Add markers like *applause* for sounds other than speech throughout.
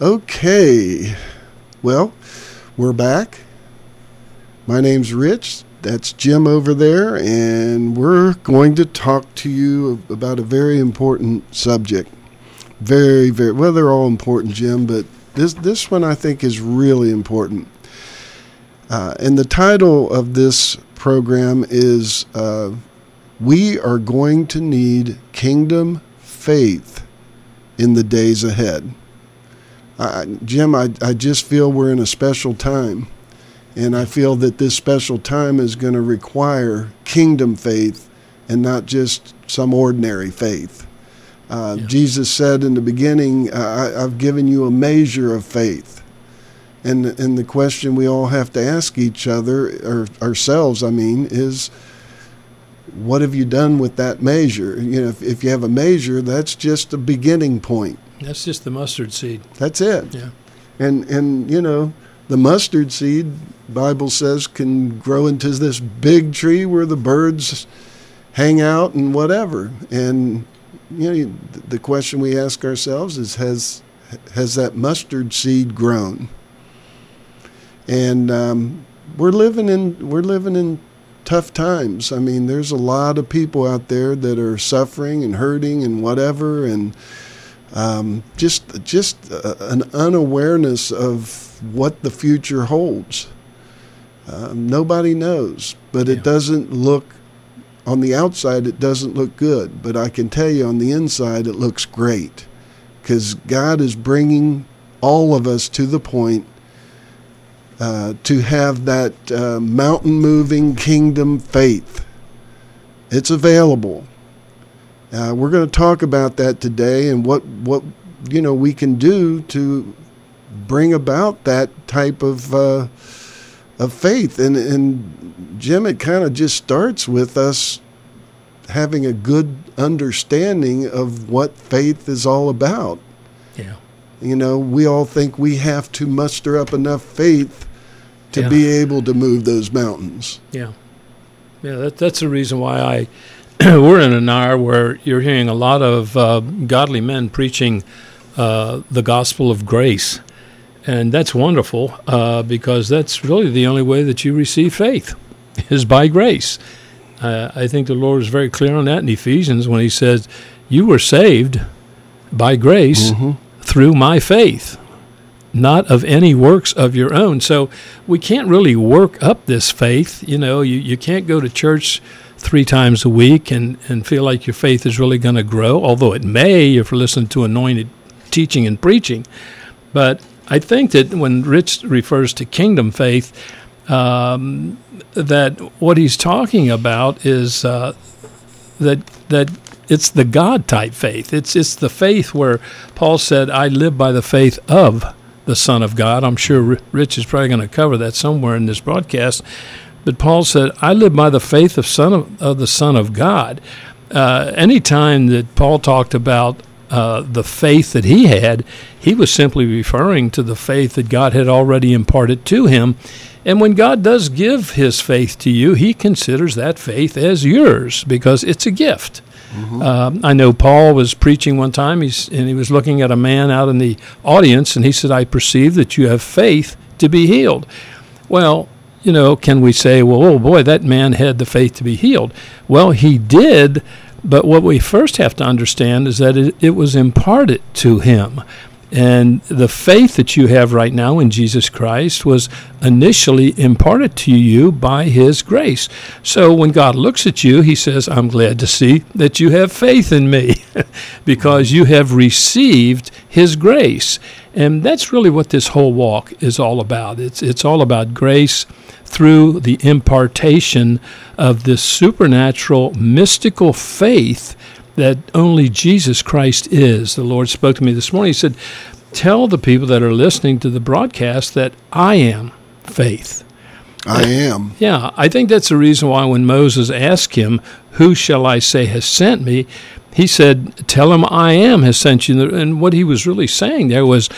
Okay. Well, we're back. My name's Rich. That's Jim over there, and we're going to talk to you about a very important subject. Very, very well. They're all important, Jim, but this this one I think is really important. Uh, and the title of this program is uh, "We are going to need kingdom faith in the days ahead." I, Jim, I, I just feel we're in a special time. And I feel that this special time is going to require kingdom faith and not just some ordinary faith. Uh, yeah. Jesus said in the beginning, I, I've given you a measure of faith. And, and the question we all have to ask each other, or ourselves, I mean, is what have you done with that measure? You know, if, if you have a measure, that's just a beginning point. That's just the mustard seed. That's it. Yeah. And and you know, the mustard seed, Bible says, can grow into this big tree where the birds hang out and whatever. And you know, the question we ask ourselves is, has has that mustard seed grown? And um, we're living in we're living in tough times. I mean, there's a lot of people out there that are suffering and hurting and whatever, and um, just just uh, an unawareness of what the future holds. Um, nobody knows, but it doesn't look on the outside. It doesn't look good, but I can tell you on the inside it looks great, because God is bringing all of us to the point uh, to have that uh, mountain moving kingdom faith. It's available. Uh, we're going to talk about that today and what what you know we can do to bring about that type of uh, of faith. And and Jim, it kind of just starts with us having a good understanding of what faith is all about. Yeah. You know, we all think we have to muster up enough faith to yeah. be able to move those mountains. Yeah. Yeah, that, that's the reason why I *clears throat* we're in an hour where you're hearing a lot of uh, godly men preaching uh, the gospel of grace. And that's wonderful uh, because that's really the only way that you receive faith *laughs* is by grace. Uh, I think the Lord is very clear on that in Ephesians when he says, You were saved by grace mm-hmm. through my faith, not of any works of your own. So we can't really work up this faith. You know, you, you can't go to church three times a week and, and feel like your faith is really going to grow, although it may if you're listening to anointed teaching and preaching. But I think that when Rich refers to kingdom faith, um, that what he's talking about is uh, that that it's the God type faith. It's it's the faith where Paul said, "I live by the faith of the Son of God." I'm sure Rich is probably going to cover that somewhere in this broadcast. But Paul said, I live by the faith of, son of, of the Son of God. Uh, anytime that Paul talked about uh, the faith that he had, he was simply referring to the faith that God had already imparted to him. And when God does give his faith to you, he considers that faith as yours because it's a gift. Mm-hmm. Um, I know Paul was preaching one time, he's, and he was looking at a man out in the audience, and he said, I perceive that you have faith to be healed. Well, you know, can we say, well, oh boy, that man had the faith to be healed? Well, he did, but what we first have to understand is that it, it was imparted to him. And the faith that you have right now in Jesus Christ was initially imparted to you by His grace. So when God looks at you, He says, I'm glad to see that you have faith in me *laughs* because you have received His grace. And that's really what this whole walk is all about. It's, it's all about grace through the impartation of this supernatural, mystical faith that only Jesus Christ is. The Lord spoke to me this morning. He said, Tell the people that are listening to the broadcast that I am faith. I am. Yeah, I think that's the reason why when Moses asked him, Who shall I say has sent me? He said, Tell him I am has sent you. And what he was really saying there was,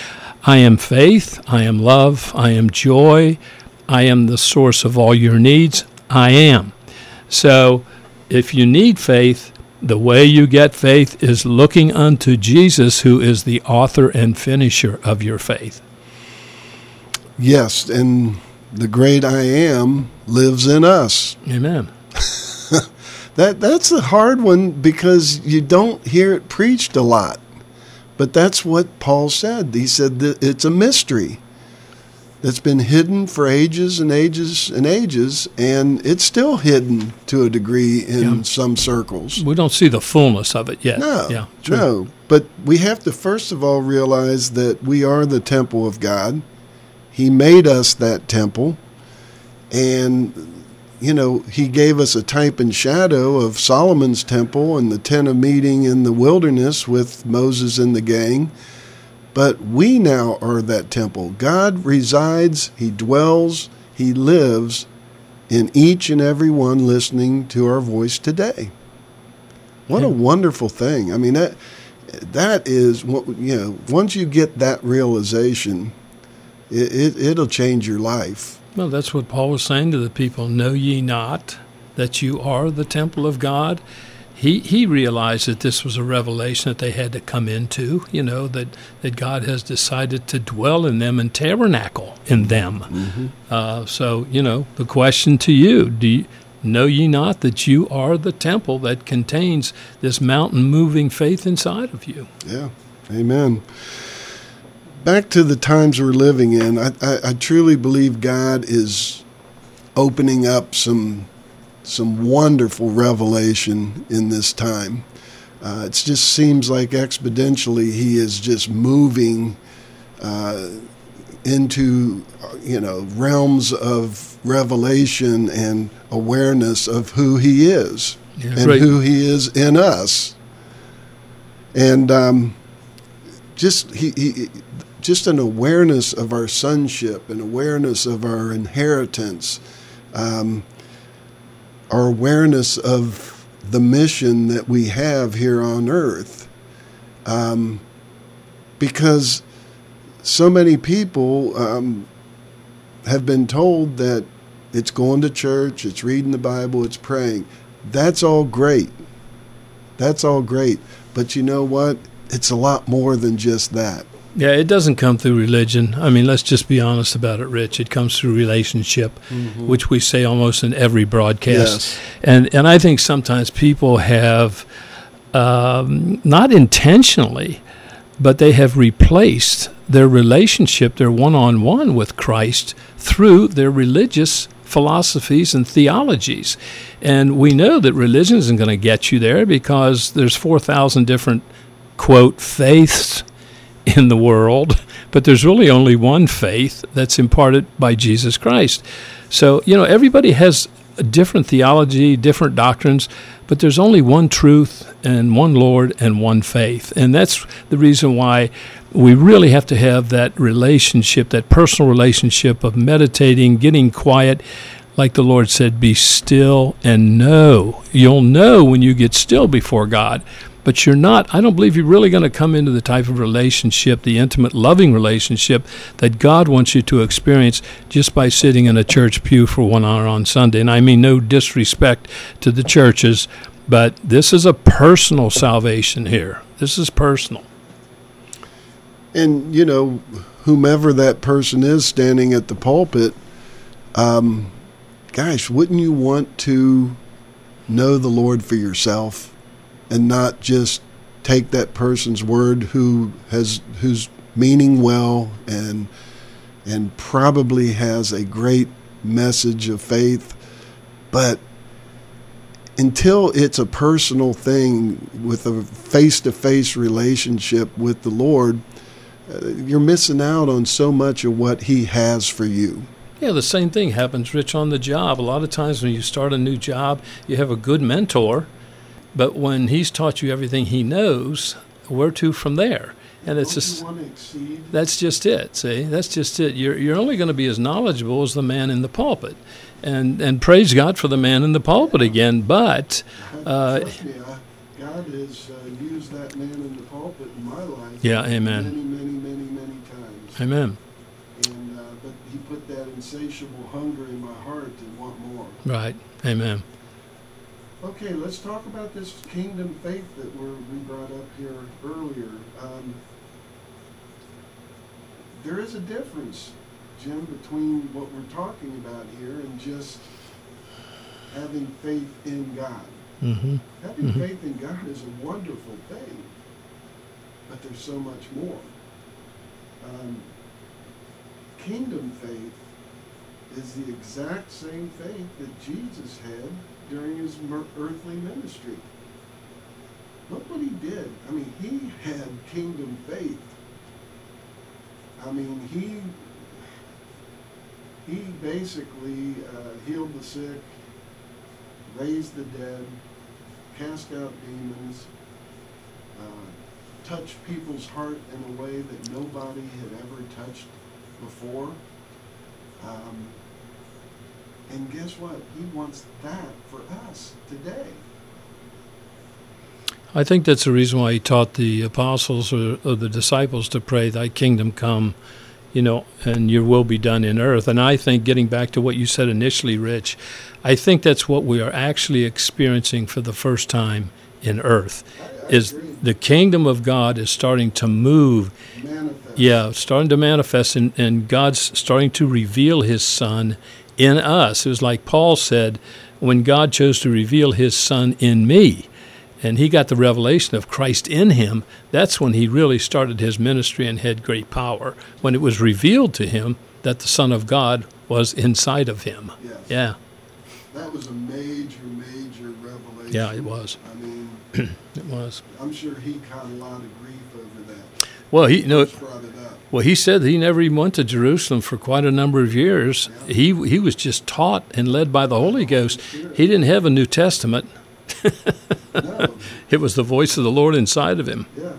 I am faith, I am love, I am joy, I am the source of all your needs. I am. So if you need faith, The way you get faith is looking unto Jesus, who is the author and finisher of your faith. Yes, and the great I am lives in us. Amen. *laughs* That that's a hard one because you don't hear it preached a lot. But that's what Paul said. He said that it's a mystery that's been hidden for ages and ages and ages, and it's still hidden to a degree in Yeah. some circles. We don't see the fullness of it yet. No, Yeah. True. no. But we have to first of all realize that we are the temple of God. He made us that temple, and you know He gave us a type and shadow of Solomon's temple and the tent of meeting in the wilderness with Moses and the gang. But we now are that temple. God resides, He dwells, He lives in each and every one listening to our voice today. What a wonderful thing. I mean that that is what you know, once you get that realization, it, it it'll change your life. Well, that's what Paul was saying to the people. Know ye not that you are the temple of God? He, he realized that this was a revelation that they had to come into, you know, that, that God has decided to dwell in them and tabernacle in them. Uh, so, you know, the question to you, do you, know ye not that you are the temple that contains this mountain moving faith inside of you? Yeah. Amen. Back to the times we're living in, I, I, I truly believe God is opening up some some wonderful revelation in this time. Uh, it just seems like exponentially He is just moving uh, into you know realms of revelation and awareness of who He is Yeah, and great. who He is in us. And um, just he, he, just an awareness of our sonship, an awareness of our inheritance, um, our awareness of the mission that we have here on earth. Um, because so many people um, have been told that it's going to church, it's reading the Bible, it's praying. That's all great. That's all great. But you know what? It's a lot more than just that. Yeah, it doesn't come through religion. I mean, let's just be honest about it, Rich. It comes through relationship, which we say almost in every broadcast. Yes. And and I think sometimes people have um, not intentionally, but they have replaced their relationship, their one-on-one with Christ, through their religious philosophies and theologies. And we know that religion isn't going to get you there because there's 4,000 different quote faiths in the world, but there's really only one faith that's imparted by Jesus Christ. So, you know, everybody has a different theology, different doctrines, but there's only one truth and one Lord and one faith. And that's the reason why we really have to have that relationship, that personal relationship of meditating, getting quiet. Like the Lord said, be still and know. You'll know when you get still before God but you're not i don't believe you're really going to come into the type of relationship the intimate loving relationship that god wants you to experience just by sitting in a church pew for one hour on sunday. And i mean no disrespect to the churches but this is a personal salvation here. This is personal. And, you know, whomever that person is standing at the pulpit, um, gosh, wouldn't you want to know the Lord for yourself and not just take that person's word who has who's meaning well and and probably has a great message of faith, but until it's a personal thing with a face-to-face relationship with the Lord, uh, you're missing out on so much of what He has for you. Yeah, the same thing happens, Rich, on the job. A lot of times when you start a new job, you have a good mentor, but when he's taught you everything he knows, where to from there? And it's just want to exceed? that's just it. See, that's just it. You're you're only going to be as knowledgeable as the man in the pulpit, and and praise God for the man in the pulpit again. But uh, me, I, God has uh, used that man in the pulpit in my life. Yeah, amen. Many, many, many, many times. Amen. And uh, but He put that insatiable hunger in my heart to want more. Right. Amen. Okay, let's talk about this kingdom faith that we're, we brought up here earlier. Um, there is a difference, Jim, between what we're talking about here and just having faith in God. Mm-hmm. Having Mhm. faith in God is a wonderful thing, but there's so much more. Um, kingdom faith is the exact same faith that Jesus had during his earthly ministry. Look what he did. I mean, he had kingdom faith. I mean, he he basically uh, healed the sick, raised the dead, cast out demons, uh, touched people's heart in a way that nobody had ever touched before. Um, and guess what? He wants that for us today. I think that's the reason why he taught the apostles or, or the disciples to pray, Thy kingdom come, you know, and your will be done in earth. And I think, getting back to what you said initially, Rich, I think that's what we are actually experiencing for the first time in earth. I, I Is agree. the kingdom of God is starting to move Manifest. Yeah, starting to manifest, and, and God's starting to reveal His Son in us. It was like Paul said when God chose to reveal His Son in me, and he got the revelation of Christ in him, that's when he really started his ministry and had great power. When it was revealed to him that the Son of God was inside of him. Yes. Yeah, That was a major, major revelation. Yeah, it was. I mean, *clears throat* it was. I'm sure he caught a lot of grief over that. Well, he you know. First brought it up. Well, he said he never even went to Jerusalem for quite a number of years. He he was just taught and led by the Holy Ghost. He didn't have a New Testament. No. *laughs* It was the voice of the Lord inside of him. Yeah.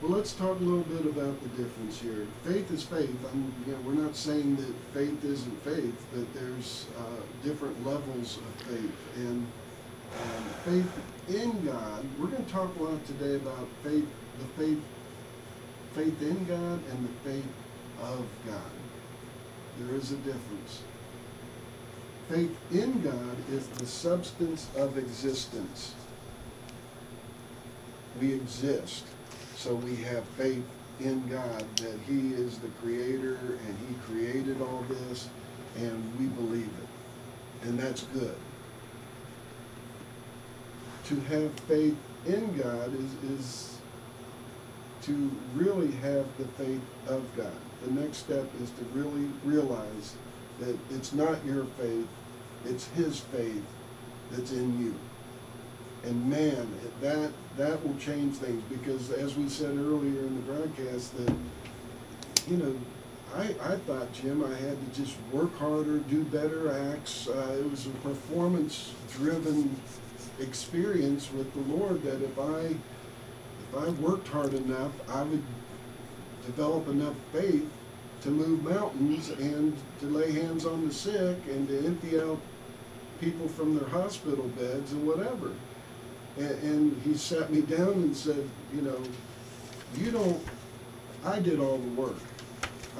Well, let's talk a little bit about the difference here. Faith is faith. I'm, you know, we're not saying that faith isn't faith, but there's uh, different levels of faith. And um, faith in God, we're going to talk a lot today about faith, the faith, faith in God and the faith of God. There is a difference. Faith in God is the substance of existence we exist. So we have faith in God that He is the creator and He created all this and we believe it. And that's good. To have faith in God is, is to really have the faith of God. The next step is to really realize that it's not your faith, it's His faith that's in you. And man, that that will change things because, as we said earlier in the broadcast, that you know, I I thought Jim, I had to just work harder, do better acts. Uh, it was a performance-driven experience with the Lord. That if I if I worked hard enough, I would develop enough faith to move mountains and to lay hands on the sick and to empty out people from their hospital beds and whatever. And, and he sat me down and said, you know, you don't, I did all the work.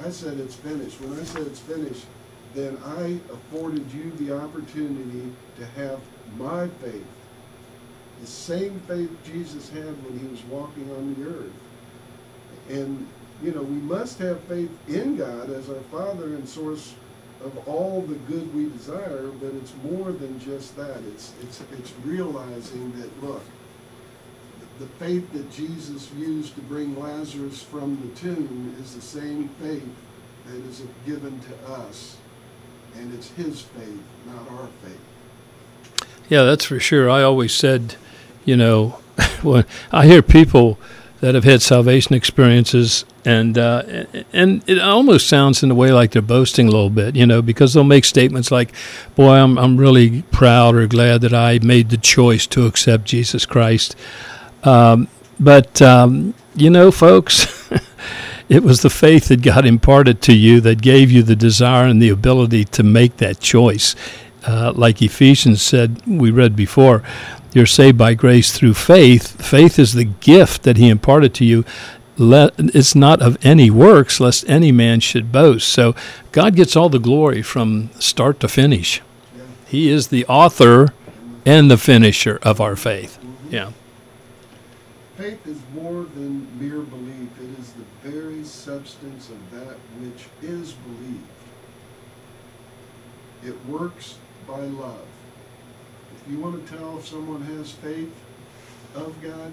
I said it's finished. When I said it's finished, then I afforded you the opportunity to have my faith. The same faith Jesus had when he was walking on the earth. And, you know, we must have faith in God as our Father and source of all the good we desire, but it's more than just that. It's it's it's realizing that look, the faith that Jesus used to bring Lazarus from the tomb is the same faith that is given to us, and it's His faith, not our faith. Yeah, that's for sure. I always said, you know, *laughs* when I hear people that have had salvation experiences, and uh, and it almost sounds in a way like they're boasting a little bit, you know, because they'll make statements like, "Boy, I'm I'm really proud or glad that I made the choice to accept Jesus Christ." Um, but um, you know, folks. *laughs* It was the faith that God imparted to you that gave you the desire and the ability to make that choice. Uh, like Ephesians said, we read before, you're saved by grace through faith. Faith is the gift that He imparted to you. Let, it's not of any works, lest any man should boast. So God gets all the glory from start to finish. He is the author and the finisher of our faith. Mhm. Yeah. Faith is more than mere belief. It is the very substance of that which is believed. It works by love. If you want to tell if someone has faith of God,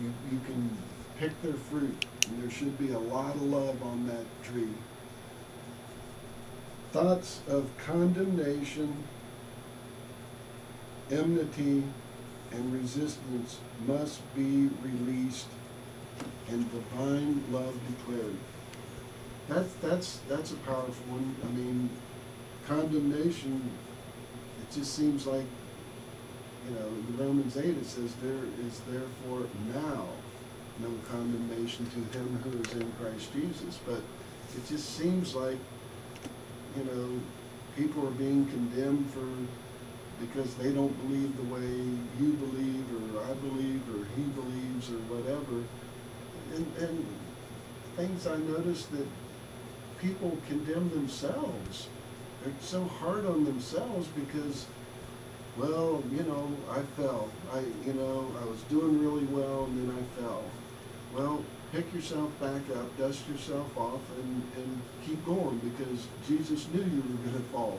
you, you can pick their fruit, and there should be a lot of love on that tree. Thoughts of condemnation, enmity, and resistance must be released and divine love declared. That's that's that's a powerful one. I mean, condemnation. It just seems like, you know, in Romans eight it says there is therefore now no condemnation to him who is in Christ Jesus. But it just seems like, you know, people are being condemned for because they don't believe the way you believe or I believe or he believes or whatever. And, and things I notice that people condemn themselves. They're so hard on themselves because, well, you know, I fell. I, you know, I was doing really well and then I fell. Well, pick yourself back up, dust yourself off, and, and keep going because Jesus knew you were going to fall.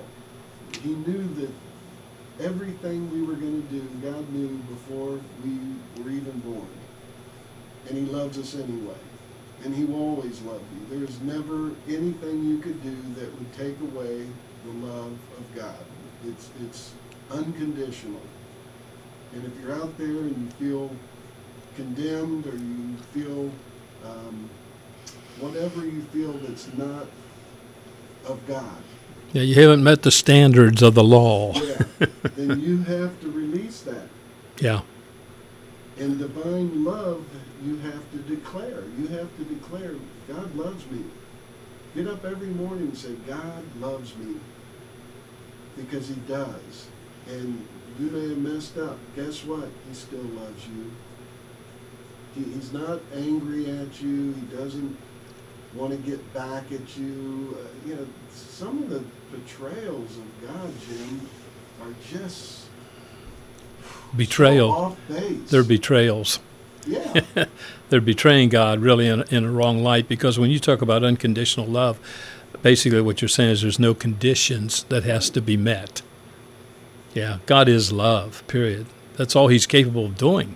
He knew that everything we were going to do, God knew before we were even born. And He loves us anyway. And He will always love you. There's never anything you could do that would take away the love of God. It's, it's unconditional. And if you're out there and you feel condemned or you feel um, whatever you feel that's not of God, Yeah, you haven't met the standards of the law. yeah, then you have to release that. Yeah. In divine love, you have to declare. You have to declare, God loves me. Get up every morning and say, God loves me. Because he does. And you may have messed up. Guess what? He still loves you. He, he's not angry at you. He doesn't want to get back at you. Uh, you know, some of the betrayals of God, Jim, are just Betrayal. so off base. They're betrayals. Yeah. *laughs* They're betraying God really in, in a wrong light because when you talk about unconditional love, basically what you're saying is there's no conditions that has to be met. Yeah, God is love, period. That's all he's capable of doing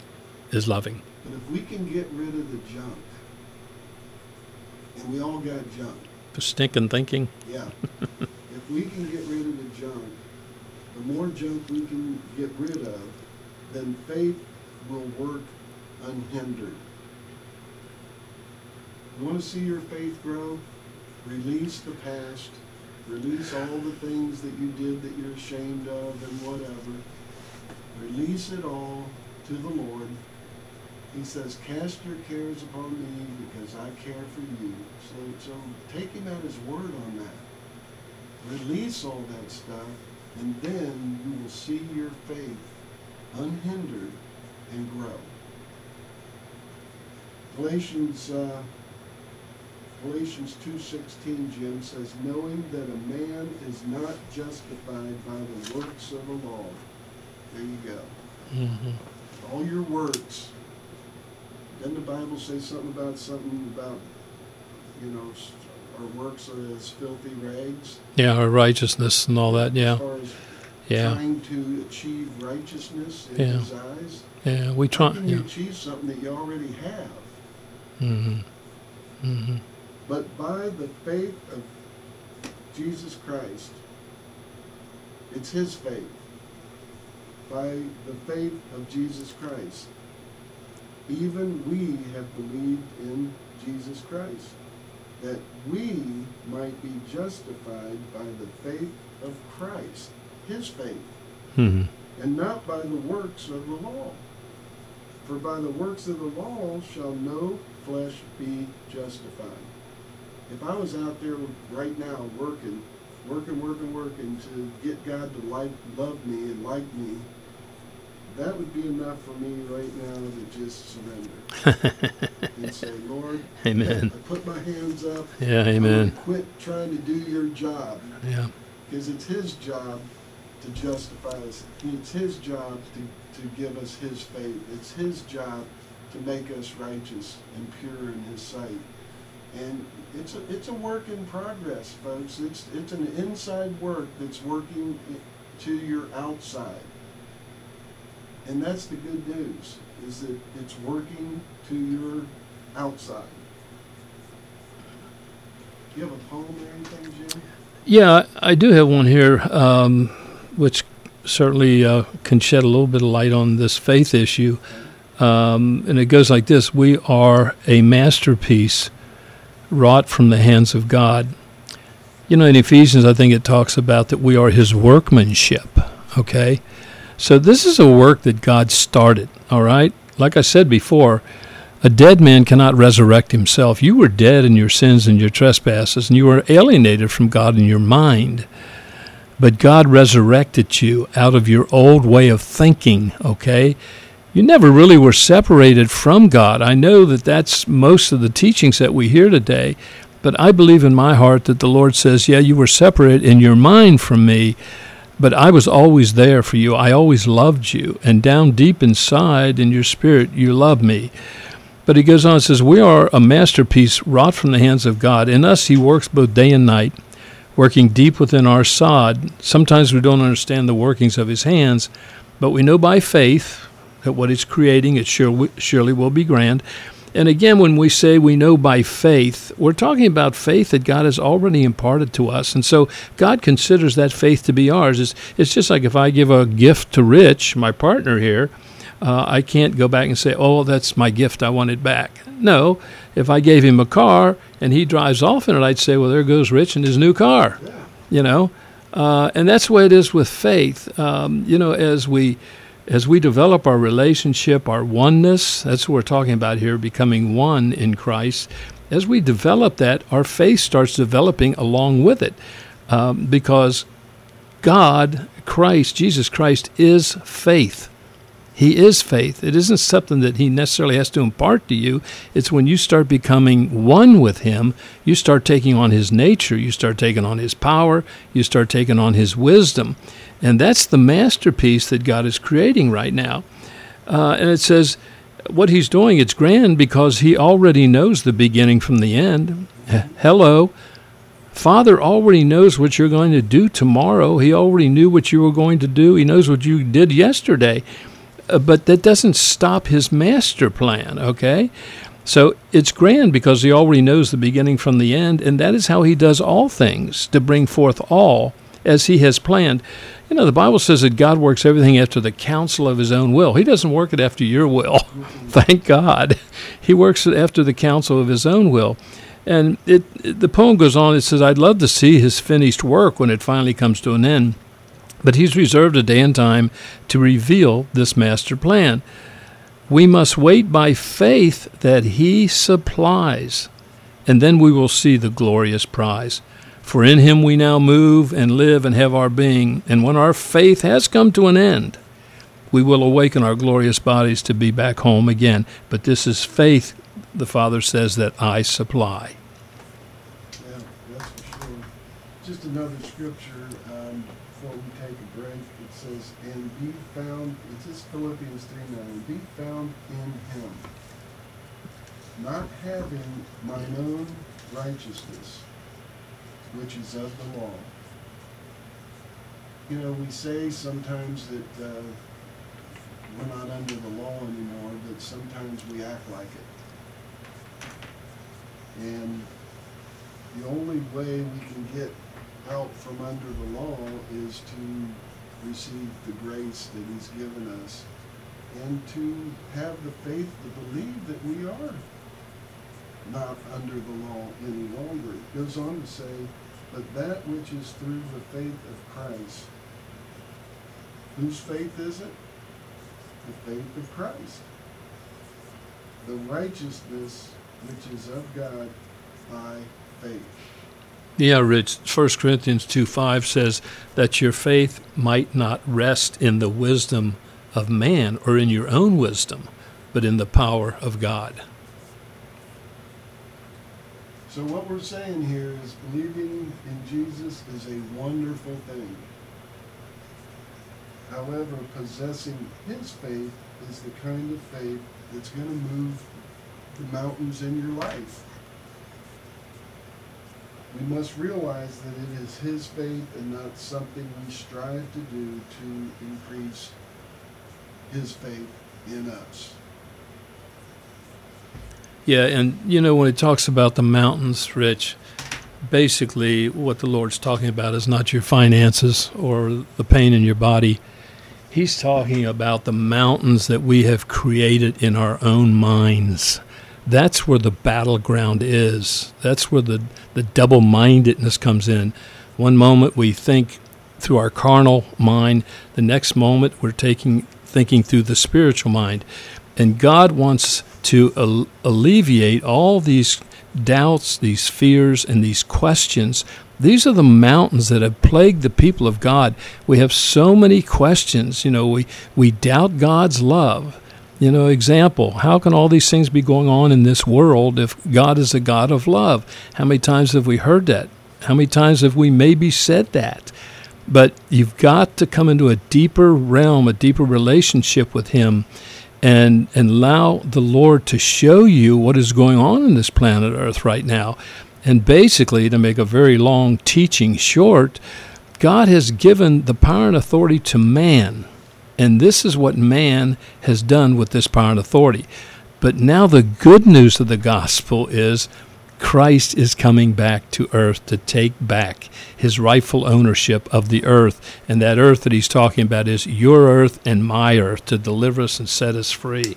is loving. But if we can get rid of the junk, and we all got junk, The stinking thinking. yeah. if we can get rid of the junk, the more junk we can get rid of, then faith will work unhindered. You want to see your faith grow? Release the past. Release all the things that you did that you're ashamed of and whatever. Release it all to the Lord. He says, cast your cares upon me because I care for you. So, so take him at his word on that. Release all that stuff, and then you will see your faith unhindered and grow. Galatians, uh, Galatians 2.16, Jim, says, knowing that a man is not justified by the works of the law. There you go. hmm All your works. Doesn't the Bible say something about something about, you know, our works are as filthy rags? Yeah, our righteousness and all that. As Yeah, far as yeah, trying to achieve righteousness in Yeah. His eyes? yeah. We How try. can you Yeah. achieve something that you already have? Hmm hmm But by the faith of Jesus Christ, it's His faith. By the faith of Jesus Christ, even we have believed in Jesus Christ, that we might be justified by the faith of Christ, His faith. hmm and not by the works of the law. For by the works of the law shall no flesh be justified. If I was out there right now working, working, working, working to get God to like, love me and like me, that would be enough for me right now to just surrender *laughs* and say, Lord, Amen. I put my hands up. Yeah, amen. Quit trying to do your job Yeah, because it's his job to justify us. It's His job to, to give us His faith. It's His job to make us righteous and pure in His sight. And it's a, it's a work in progress, folks. It's, it's an inside work that's working to your outside. And that's the good news, is that it's working to your outside. Do you have a poem or anything, Jim? Yeah, I do have one here, um, which certainly uh, can shed a little bit of light on this faith issue. Um, and it goes like this We are a masterpiece wrought from the hands of God. You know, in Ephesians, I think it talks about that we are his workmanship, okay? So this is a work that God started, all right? Like I said before, a dead man cannot resurrect himself. You were dead in your sins and your trespasses, and you were alienated from God in your mind. But God resurrected you out of your old way of thinking, okay? you never really were separated from God. I know that that's most of the teachings that we hear today, but I believe in my heart that the Lord says, Yeah, you were separate in your mind from me, but I was always there for you. I always loved you. And down deep inside in your spirit, you love me. But he goes on and says, We are a masterpiece wrought from the hands of God. In us, he works both day and night, working deep within our sod. Sometimes we don't understand the workings of his hands, but we know by faith that what he's creating. It surely, surely will be grand. And again, when we say we know by faith, we're talking about faith that God has already imparted to us. And so God considers that faith to be ours. It's, it's just like if I give a gift to Rich, my partner here, uh, I can't go back and say, oh, that's my gift, I want it back. No, if I gave him a car and he drives off in it, I'd say, well, there goes Rich and his new car. Yeah. You know? Uh, and that's the way it is with faith. Um, you know, as we as we develop our relationship, our oneness, that's what we're talking about here, becoming one in Christ, as we develop that, our faith starts developing along with it. Um, because God, Christ, Jesus Christ, is faith. He is faith. It isn't something that He necessarily has to impart to you. It's when you start becoming one with Him, you start taking on His nature, you start taking on His power, you start taking on His wisdom. And that's the masterpiece that God is creating right now. Uh, and it says, what he's doing, it's grand because he already knows the beginning from the end. Hello. Father already knows what you're going to do tomorrow. He already knew what you were going to do. He knows what you did yesterday. Uh, but that doesn't stop his master plan, okay? So it's grand because he already knows the beginning from the end, and that is how he does all things to bring forth all as he has planned. You know, the Bible says that God works everything after the counsel of his own will. He doesn't work it after your will. *laughs* Thank God. He works it after the counsel of his own will. And it, it, the poem goes on, it says, I'd love to see his finished work when it finally comes to an end. But he's reserved a day and time to reveal this master plan. We must wait by faith that he supplies, and then we will see the glorious prize. For in him we now move and live and have our being. And when our faith has come to an end, we will awaken our glorious bodies to be back home again. But this is faith, the Father says, that I supply. Yeah, that's for sure. Just another scripture um, before we take a break. It says, And be found, says Philippians 3 9, be found in him, not having mine own righteousness which is of the law. You know, we say sometimes that uh, we're not under the law anymore, but sometimes we act like it. And the only way we can get help from under the law is to receive the grace that he's given us and to have the faith to believe that we are not under the law any longer. It goes on to say, but that which is through the faith of Christ. Whose faith is it? The faith of Christ. The righteousness which is of God by faith. Yeah, Rich. 1 Corinthians 2 5 says that your faith might not rest in the wisdom of man or in your own wisdom, but in the power of God. So what we're saying here is believing in Jesus is a wonderful thing. However, possessing his faith is the kind of faith that's going to move the mountains in your life. We must realize that it is his faith and not something we strive to do to increase his faith in us. Yeah, and you know, when it talks about the mountains, Rich, basically what the Lord's talking about is not your finances or the pain in your body. He's talking about the mountains that we have created in our own minds. That's where the battleground is. That's where the, the double mindedness comes in. One moment we think through our carnal mind, the next moment we're taking thinking through the spiritual mind. And God wants to al- alleviate all these doubts, these fears, and these questions. These are the mountains that have plagued the people of God. We have so many questions. You know, we, we doubt God's love. You know, example, how can all these things be going on in this world if God is a God of love? How many times have we heard that? How many times have we maybe said that? But you've got to come into a deeper realm, a deeper relationship with Him, and, and allow the Lord to show you what is going on in this planet Earth right now. And basically, to make a very long teaching short, God has given the power and authority to man. And this is what man has done with this power and authority. But now the good news of the gospel is Christ is coming back to earth to take back his rightful ownership of the earth. And that earth that he's talking about is your earth and my earth to deliver us and set us free.